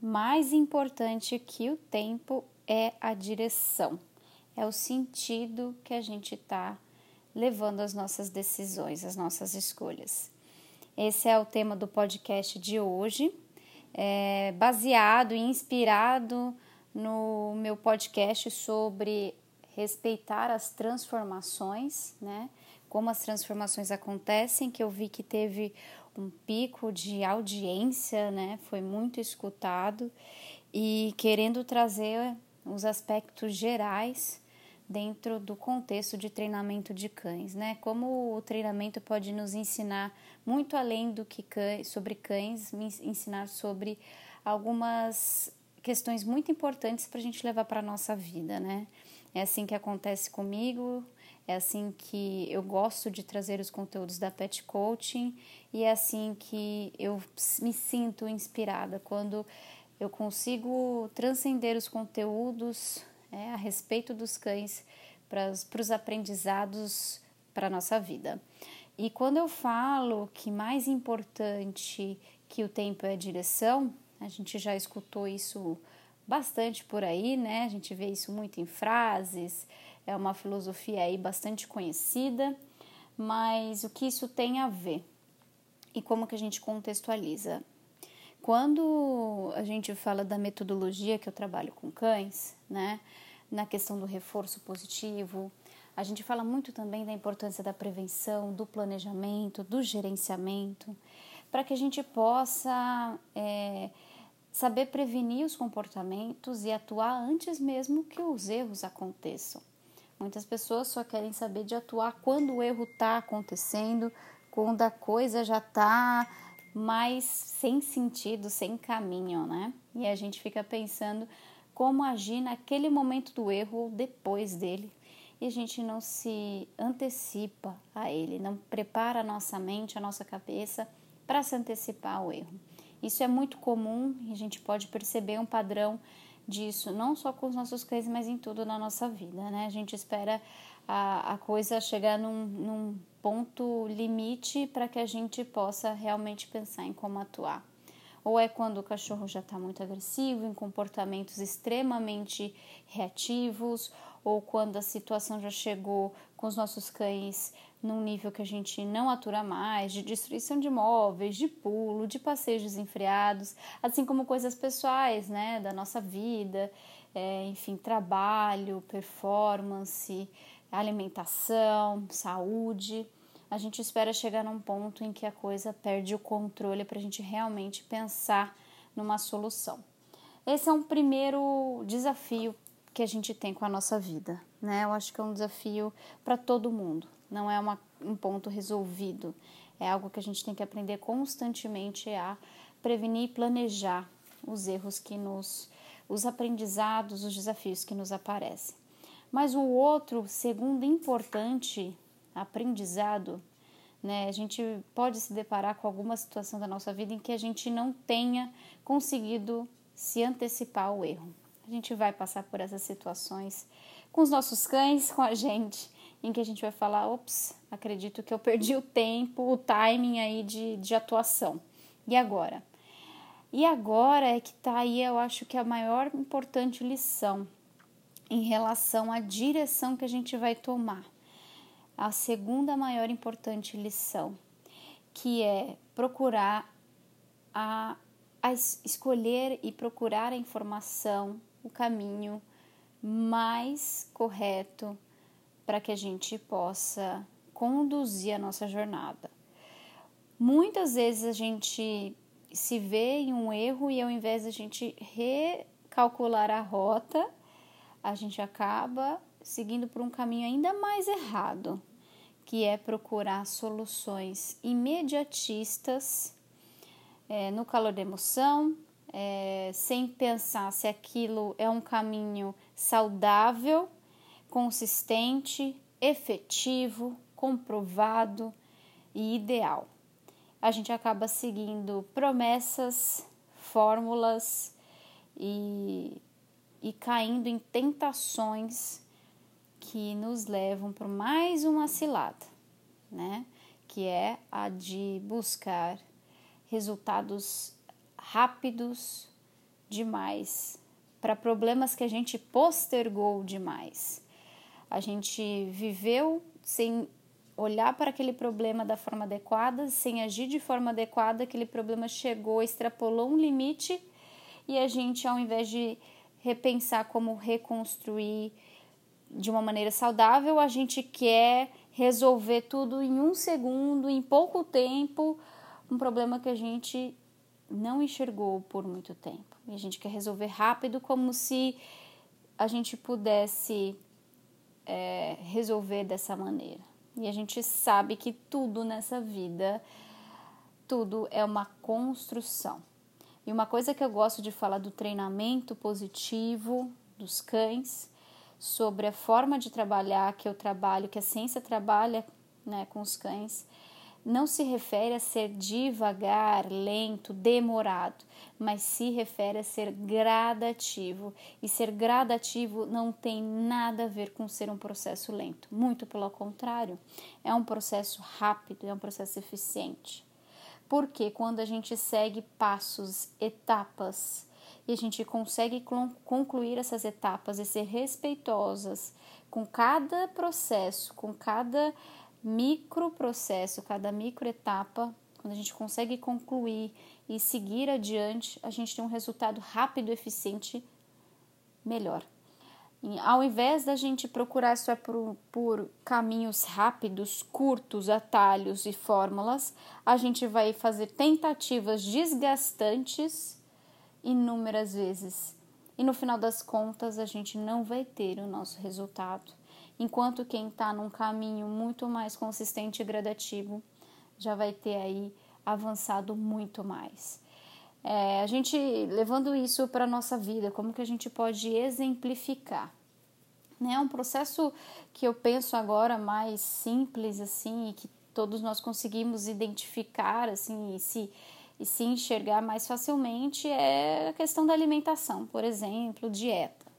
mais importante que o tempo é a direção, é o sentido que a gente está levando as nossas decisões, as nossas escolhas. Esse é o tema do podcast de hoje, é baseado e inspirado no meu podcast sobre respeitar as transformações, né? Como as transformações acontecem, que eu vi que teve um pico de audiência, né? Foi muito escutado e querendo trazer os aspectos gerais dentro do contexto de treinamento de cães, né? Como o treinamento pode nos ensinar muito além do que cães, sobre cães, me ensinar sobre algumas questões muito importantes para a gente levar para a nossa vida, né? É assim que acontece comigo, é assim que eu gosto de trazer os conteúdos da Pet Coaching e é assim que eu me sinto inspirada quando eu consigo transcender os conteúdos é, a respeito dos cães para os aprendizados para a nossa vida. E quando eu falo que mais importante que o tempo é a direção, a gente já escutou isso bastante por aí, né? A gente vê isso muito em frases, é uma filosofia aí bastante conhecida, mas o que isso tem a ver e como que a gente contextualiza? Quando a gente fala da metodologia que eu trabalho com cães, né, na questão do reforço positivo, a gente fala muito também da importância da prevenção, do planejamento, do gerenciamento, para que a gente possa é, saber prevenir os comportamentos e atuar antes mesmo que os erros aconteçam. Muitas pessoas só querem saber de atuar quando o erro está acontecendo, quando a coisa já está mais sem sentido, sem caminho, né? E a gente fica pensando como agir naquele momento do erro ou depois dele. E a gente não se antecipa a ele, não prepara a nossa mente, a nossa cabeça para se antecipar ao erro. Isso é muito comum e a gente pode perceber um padrão disso, não só com os nossos cães, mas em tudo na nossa vida, né? A gente espera a, a coisa chegar num, num ponto limite para que a gente possa realmente pensar em como atuar. Ou é quando o cachorro já está muito agressivo, em comportamentos extremamente reativos, ou quando a situação já chegou com os nossos cães num nível que a gente não atura mais, de destruição de móveis, de pulo, de passeios desenfreados, assim como coisas pessoais, né, da nossa vida, é, enfim, trabalho, performance, alimentação, saúde. A gente espera chegar num ponto em que a coisa perde o controle para a gente realmente pensar numa solução. Esse é um primeiro desafio que a gente tem com a nossa vida, né? Eu acho que é um desafio para todo mundo não é uma, um ponto resolvido. É algo que a gente tem que aprender constantemente a prevenir e planejar os erros que nos, os aprendizados, os desafios que nos aparecem. Mas o outro, segundo importante aprendizado, né, a gente pode se deparar com alguma situação da nossa vida em que a gente não tenha conseguido se antecipar ao erro. A gente vai passar por essas situações com os nossos cães, com a gente, em que a gente vai falar, ops, acredito que eu perdi o tempo, o timing aí de, de atuação. E agora? E agora é que tá aí, eu acho que a maior importante lição em relação à direção que a gente vai tomar. A segunda maior importante lição, que é procurar a, a escolher e procurar a informação, o caminho mais correto para que a gente possa conduzir a nossa jornada. Muitas vezes a gente se vê em um erro e ao invés de a gente recalcular a rota, a gente acaba seguindo por um caminho ainda mais errado, que é procurar soluções imediatistas é, no calor da emoção, é, sem pensar se aquilo é um caminho saudável consistente, efetivo, comprovado e ideal. A gente acaba seguindo promessas, fórmulas e, e caindo em tentações que nos levam para mais uma cilada, né? Que é a de buscar resultados rápidos, demais, para problemas que a gente postergou demais. A gente viveu sem olhar para aquele problema da forma adequada, sem agir de forma adequada, aquele problema chegou, extrapolou um limite e a gente, ao invés de repensar como reconstruir de uma maneira saudável, a gente quer resolver tudo em um segundo, em pouco tempo, um problema que a gente não enxergou por muito tempo. E a gente quer resolver rápido, como se a gente pudesse é, resolver dessa maneira. E a gente sabe que tudo nessa vida, tudo é uma construção. E uma coisa que eu gosto de falar do treinamento positivo dos cães, sobre a forma de trabalhar que eu trabalho, que a ciência trabalha né, com os cães, não se refere a ser devagar, lento, demorado, mas se refere a ser gradativo. E ser gradativo não tem nada a ver com ser um processo lento, muito pelo contrário, é um processo rápido, é um processo eficiente. Porque quando a gente segue passos, etapas, e a gente consegue concluir essas etapas e ser respeitosas com cada processo, com cada microprocesso, cada microetapa, quando a gente consegue concluir e seguir adiante, a gente tem um resultado rápido, eficiente, melhor. E ao invés da gente procurar só por, por caminhos rápidos, curtos, atalhos e fórmulas, a gente vai fazer tentativas desgastantes inúmeras vezes. E no final das contas, a gente não vai ter o nosso resultado enquanto quem está num caminho muito mais consistente e gradativo já vai ter aí avançado muito mais. É, a gente levando isso para a nossa vida, como que a gente pode exemplificar? Né? É um processo que eu penso agora mais simples assim, e que todos nós conseguimos identificar assim, e se, e se enxergar mais facilmente é a questão da alimentação, por exemplo, dieta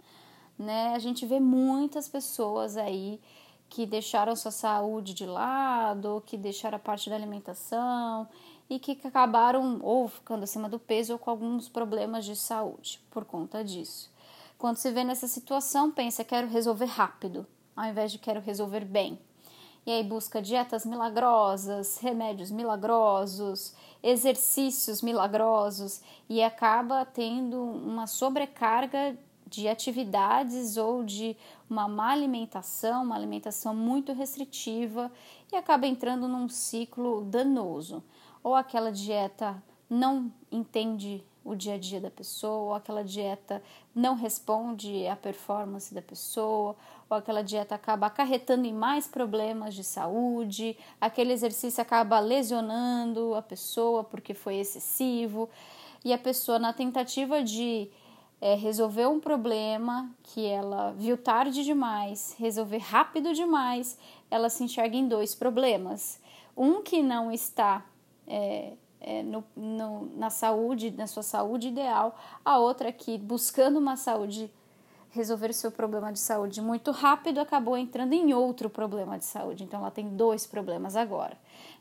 né? A gente vê muitas pessoas aí que deixaram sua saúde de lado, que deixaram a parte da alimentação e que acabaram ou ficando acima do peso ou com alguns problemas de saúde por conta disso. Quando se vê nessa situação, pensa quero resolver rápido, ao invés de quero resolver bem. E aí busca dietas milagrosas, remédios milagrosos, exercícios milagrosos e acaba tendo uma sobrecarga de atividades ou de uma má alimentação, uma alimentação muito restritiva e acaba entrando num ciclo danoso. Ou aquela dieta não entende o dia a dia da pessoa, ou aquela dieta não responde à performance da pessoa, ou aquela dieta acaba acarretando em mais problemas de saúde, aquele exercício acaba lesionando a pessoa porque foi excessivo, e a pessoa, na tentativa de é, resolver um problema que ela viu tarde demais, resolver rápido demais, ela se enxerga em dois problemas. Um que não está é, é, no, no, na saúde, na sua saúde ideal, a outra que buscando uma saúde, resolver o seu problema de saúde muito rápido, acabou entrando em outro problema de saúde. Então ela tem dois problemas agora,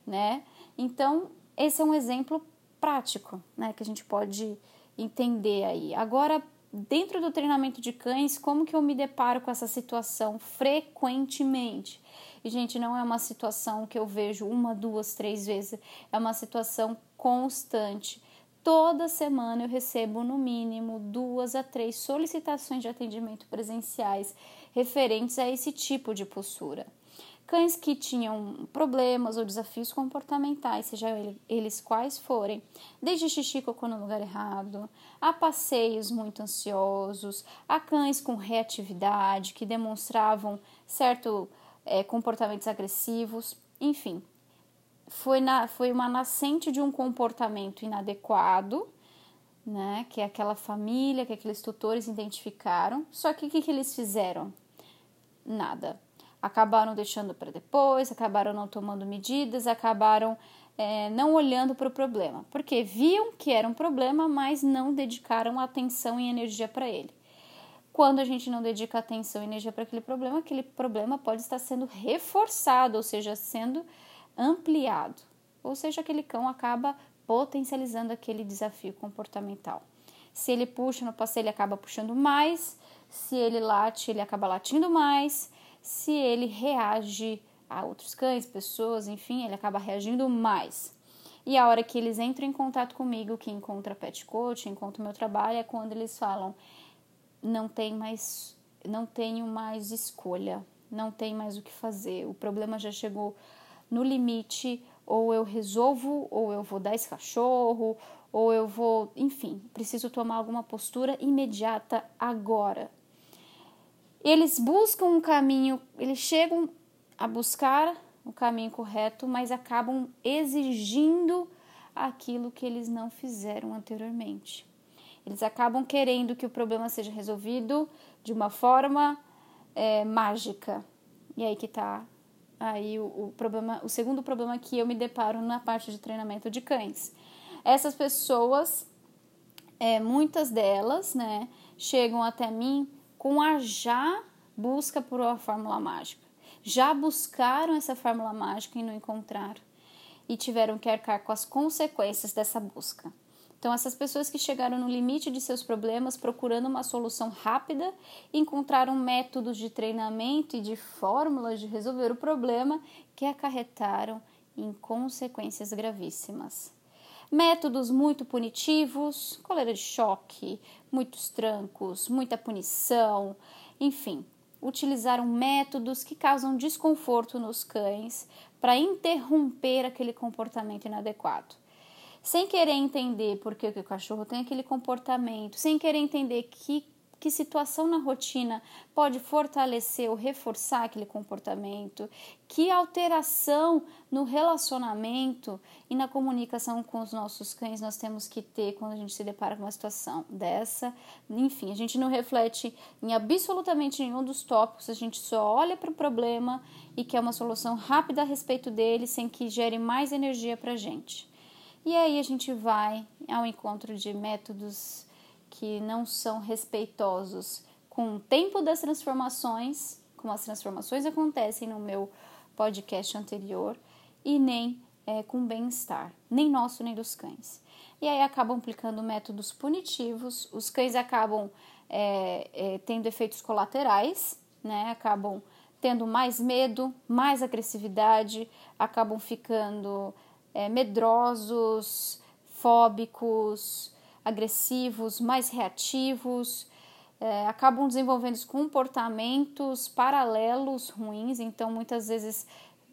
né? Então, esse é um exemplo prático, né, que a gente pode entender aí. Agora, dentro do treinamento de cães, como que eu me deparo com essa situação frequentemente? E, gente, não é uma situação que eu vejo uma, duas, três vezes, é uma situação constante. Toda semana eu recebo no mínimo duas a três solicitações de atendimento presenciais referentes a esse tipo de postura cães que tinham problemas ou desafios comportamentais, seja eles quais forem, desde xixi cocô no lugar errado, a passeios muito ansiosos, a cães com reatividade que demonstravam certo é, comportamentos agressivos, enfim, foi, na, foi uma nascente de um comportamento inadequado, né, que é aquela família, que aqueles tutores identificaram, só que o que, que eles fizeram? Nada acabaram deixando para depois, acabaram não tomando medidas, acabaram é, não olhando para o problema, porque viam que era um problema, mas não dedicaram atenção e energia para ele. Quando a gente não dedica atenção e energia para aquele problema, aquele problema pode estar sendo reforçado, ou seja, sendo ampliado. Ou seja, aquele cão acaba potencializando aquele desafio comportamental. Se ele puxa no passeio, ele acaba puxando mais. Se ele late, ele acaba latindo mais. Se ele reage a outros cães, pessoas, enfim, ele acaba reagindo mais. E a hora que eles entram em contato comigo, que encontra pet coach, encontra o meu trabalho, é quando eles falam: não tem mais, não tenho mais escolha, não tem mais o que fazer. O problema já chegou no limite, ou eu resolvo, ou eu vou dar esse cachorro, ou eu vou, enfim, preciso tomar alguma postura imediata agora. Eles buscam um caminho, eles chegam a buscar o caminho correto, mas acabam exigindo aquilo que eles não fizeram anteriormente. Eles acabam querendo que o problema seja resolvido de uma forma é, mágica. E aí que tá aí o, o, problema, o segundo problema que eu me deparo na parte de treinamento de cães. Essas pessoas, é, muitas delas, né, chegam até mim com a já busca por uma fórmula mágica. Já buscaram essa fórmula mágica e não encontraram. E tiveram que arcar com as consequências dessa busca. Então, essas pessoas que chegaram no limite de seus problemas procurando uma solução rápida, encontraram métodos de treinamento e de fórmulas de resolver o problema que acarretaram em consequências gravíssimas. Métodos muito punitivos, coleira de choque, muitos trancos, muita punição, enfim, utilizaram métodos que causam desconforto nos cães para interromper aquele comportamento inadequado. Sem querer entender por que, o cachorro tem aquele comportamento, sem querer entender que, que situação na rotina pode fortalecer ou reforçar aquele comportamento, que alteração no relacionamento e na comunicação com os nossos cães nós temos que ter quando a gente se depara com uma situação dessa. Enfim, a gente não reflete em absolutamente nenhum dos tópicos, a gente só olha para o problema e quer uma solução rápida a respeito dele sem que gere mais energia para a gente. E aí a gente vai ao encontro de métodos que não são respeitosos com o tempo das transformações, como as transformações acontecem no meu podcast anterior, e nem é, com bem-estar, nem nosso nem dos cães. E aí acabam aplicando métodos punitivos, os cães acabam é, é, tendo efeitos colaterais, né? acabam tendo mais medo, mais agressividade, acabam ficando é, medrosos, fóbicos, agressivos, mais reativos, é, acabam desenvolvendo comportamentos paralelos ruins. Então, muitas vezes,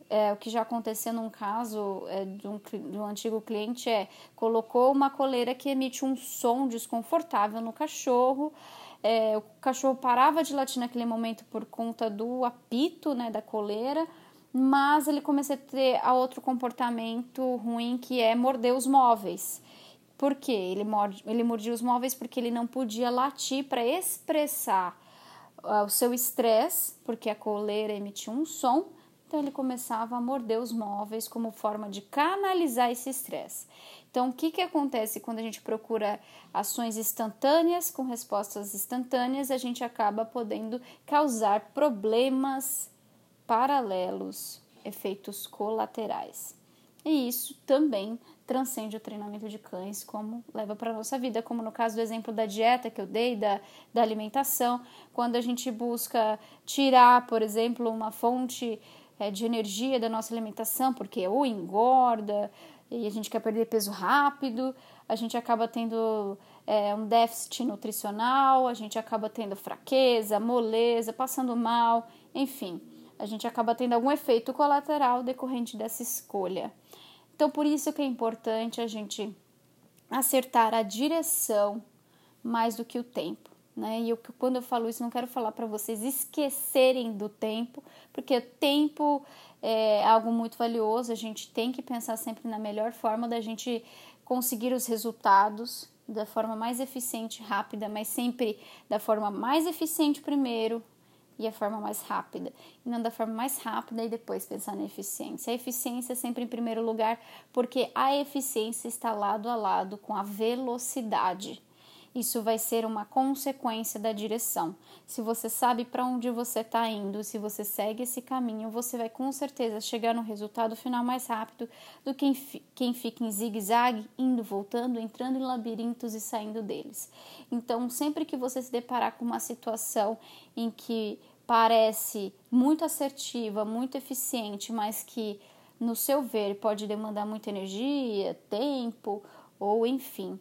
é, o que já aconteceu num caso é, de, um, de um antigo cliente é colocou uma coleira que emite um som desconfortável no cachorro. É, o cachorro parava de latir naquele momento por conta do apito né, da coleira mas ele começou a ter a outro comportamento ruim que é morder os móveis. Por quê? Ele, morde, ele mordia os móveis porque ele não podia latir para expressar uh, o seu estresse, porque a coleira emitia um som, então ele começava a morder os móveis como forma de canalizar esse estresse. Então, o que, que acontece quando a gente procura ações instantâneas com respostas instantâneas? A gente acaba podendo causar problemas paralelos, efeitos colaterais. E isso também transcende o treinamento de cães, como leva para a nossa vida, como no caso do exemplo da dieta que eu dei, da, da alimentação, quando a gente busca tirar, por exemplo, uma fonte é, de energia da nossa alimentação, porque ou engorda e a gente quer perder peso rápido, a gente acaba tendo é, um déficit nutricional, a gente acaba tendo fraqueza, moleza, passando mal, enfim a gente acaba tendo algum efeito colateral decorrente dessa escolha. Então, por isso que é importante a gente acertar a direção mais do que o tempo. Né? E eu, quando eu falo isso, não quero falar para vocês esquecerem do tempo, porque tempo é algo muito valioso, a gente tem que pensar sempre na melhor forma da gente conseguir os resultados da forma mais eficiente, rápida, mas sempre da forma mais eficiente primeiro, e a forma mais rápida, e não da forma mais rápida e depois pensar na eficiência. A eficiência é sempre em primeiro lugar, porque a eficiência está lado a lado com a velocidade. Isso vai ser uma consequência da direção. Se você sabe para onde você está indo, se você segue esse caminho, você vai com certeza chegar no resultado final mais rápido do que quem fica em zigue-zague, indo, voltando, entrando em labirintos e saindo deles. Então, sempre que você se deparar com uma situação em que parece muito assertiva, muito eficiente, mas que no seu ver pode demandar muita energia, tempo ou enfim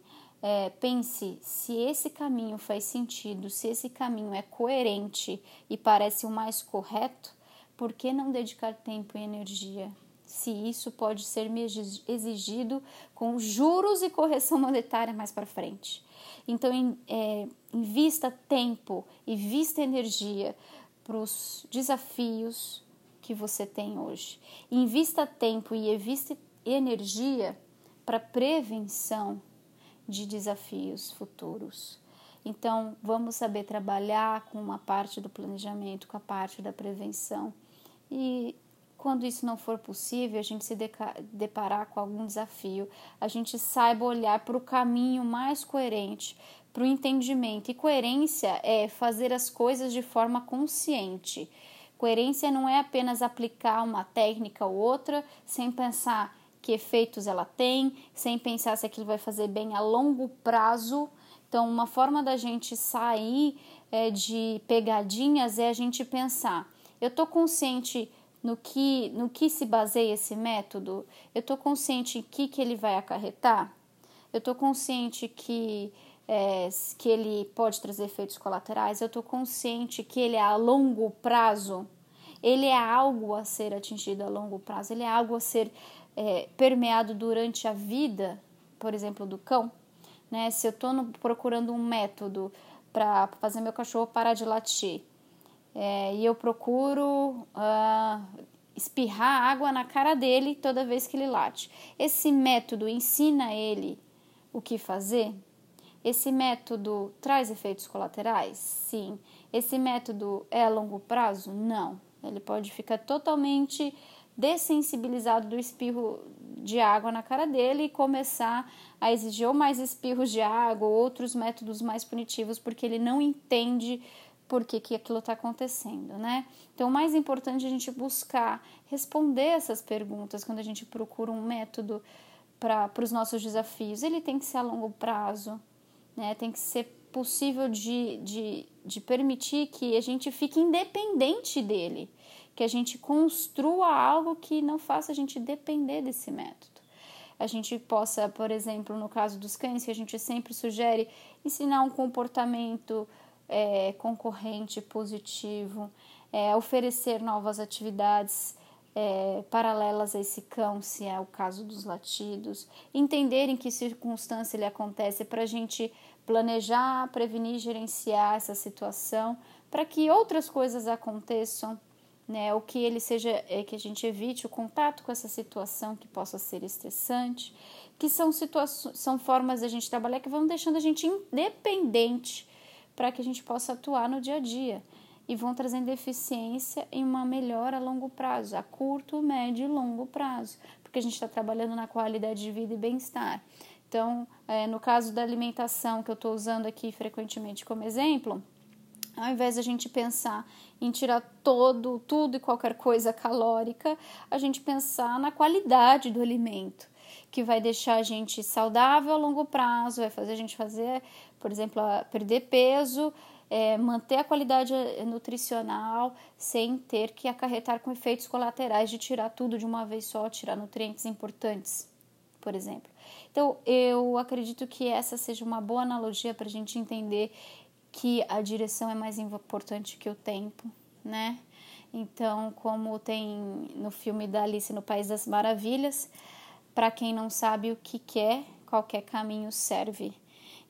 é, pense se esse caminho faz sentido, se esse caminho é coerente e parece o mais correto, por que não dedicar tempo e energia? Se isso pode ser exigido com juros e correção monetária mais para frente. Então, é, invista tempo e vista energia para os desafios que você tem hoje. Invista tempo e invista energia para prevenção de desafios futuros. Então, vamos saber trabalhar com uma parte do planejamento, com a parte da prevenção. E quando isso não for possível, a gente se deparar com algum desafio, a gente saiba olhar para o caminho mais coerente, para o entendimento. E coerência é fazer as coisas de forma consciente. Coerência não é apenas aplicar uma técnica ou outra sem pensar que efeitos ela tem, sem pensar se aquilo vai fazer bem a longo prazo. Então, uma forma da gente sair é, de pegadinhas é a gente pensar: eu estou consciente no que, no que se baseia esse método? Eu estou consciente em que, que ele vai acarretar? Eu estou consciente que, é, que ele pode trazer efeitos colaterais? Eu estou consciente que ele é a longo prazo? Ele é algo a ser atingido a longo prazo? Ele é algo a ser é, permeado durante a vida, por exemplo, do cão, né? Se eu estou procurando um método para fazer meu cachorro parar de latir é, e eu procuro uh, espirrar água na cara dele toda vez que ele late, esse método ensina ele o que fazer? Esse método traz efeitos colaterais? Sim. Esse método é a longo prazo? Não. Ele pode ficar totalmente dessensibilizado do espirro de água na cara dele e começar a exigir ou mais espirros de água ou outros métodos mais punitivos porque ele não entende por que, que aquilo está acontecendo, né? Então, o mais importante é a gente buscar responder essas perguntas quando a gente procura um método para os nossos desafios. Ele tem que ser a longo prazo, né? Tem que ser possível de, de, de permitir que a gente fique independente dele que a gente construa algo que não faça a gente depender desse método. A gente possa, por exemplo, no caso dos cães, que a gente sempre sugere ensinar um comportamento é, concorrente positivo, é, oferecer novas atividades é, paralelas a esse cão, se é o caso dos latidos, entender em que circunstância ele acontece para a gente planejar, prevenir, gerenciar essa situação, para que outras coisas aconteçam né? O que ele seja é que a gente evite o contato com essa situação que possa ser estressante, que são situações, são formas da gente trabalhar que vão deixando a gente independente para que a gente possa atuar no dia a dia e vão trazendo eficiência e uma melhora a longo prazo, a curto, médio e longo prazo, porque a gente está trabalhando na qualidade de vida e bem-estar. Então, é, no caso da alimentação que eu estou usando aqui frequentemente como exemplo, ao invés de a gente pensar em tirar todo, tudo e qualquer coisa calórica, a gente pensar na qualidade do alimento, que vai deixar a gente saudável a longo prazo, vai fazer a gente fazer, por exemplo, perder peso, é, manter a qualidade nutricional sem ter que acarretar com efeitos colaterais de tirar tudo de uma vez só, tirar nutrientes importantes, por exemplo. Então, eu acredito que essa seja uma boa analogia para a gente entender que a direção é mais importante que o tempo, né? Então, como tem no filme da Alice no País das Maravilhas, para quem não sabe o que quer, qualquer caminho serve.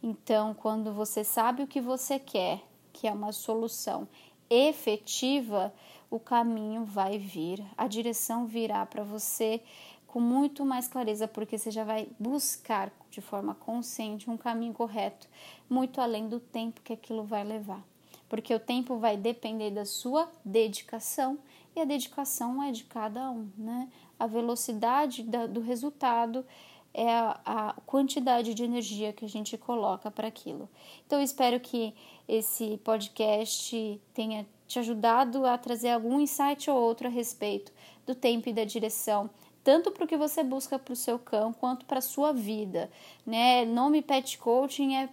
Então, quando você sabe o que você quer, que é uma solução efetiva, o caminho vai vir, a direção virá para você com muito mais clareza, porque você já vai buscar de forma consciente um caminho correto, muito além do tempo que aquilo vai levar. Porque o tempo vai depender da sua dedicação e a dedicação é de cada um, né? A velocidade da, do resultado é a, a quantidade de energia que a gente coloca para aquilo. Então, espero que esse podcast tenha te ajudado a trazer algum insight ou outro a respeito do tempo e da direção tanto para o que você busca para o seu cão quanto para a sua vida, né? Nome Pet Coaching é,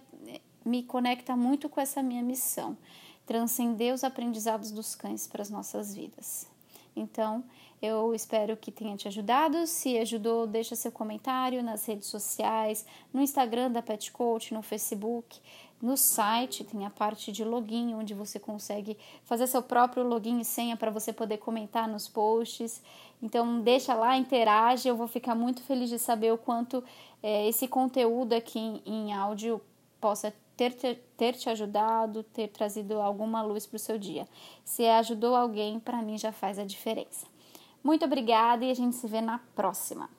me conecta muito com essa minha missão, transcender os aprendizados dos cães para as nossas vidas. Então, eu espero que tenha te ajudado. Se ajudou, deixa seu comentário nas redes sociais, no Instagram da Pet Coach, no Facebook. No site tem a parte de login, onde você consegue fazer seu próprio login e senha para você poder comentar nos posts. Então deixa lá, interage. Eu vou ficar muito feliz de saber o quanto é, esse conteúdo aqui em, em áudio possa ter, ter, ter, te ajudado, ter trazido alguma luz para o seu dia. Se ajudou alguém, para mim já faz a diferença. Muito obrigada e a gente se vê na próxima.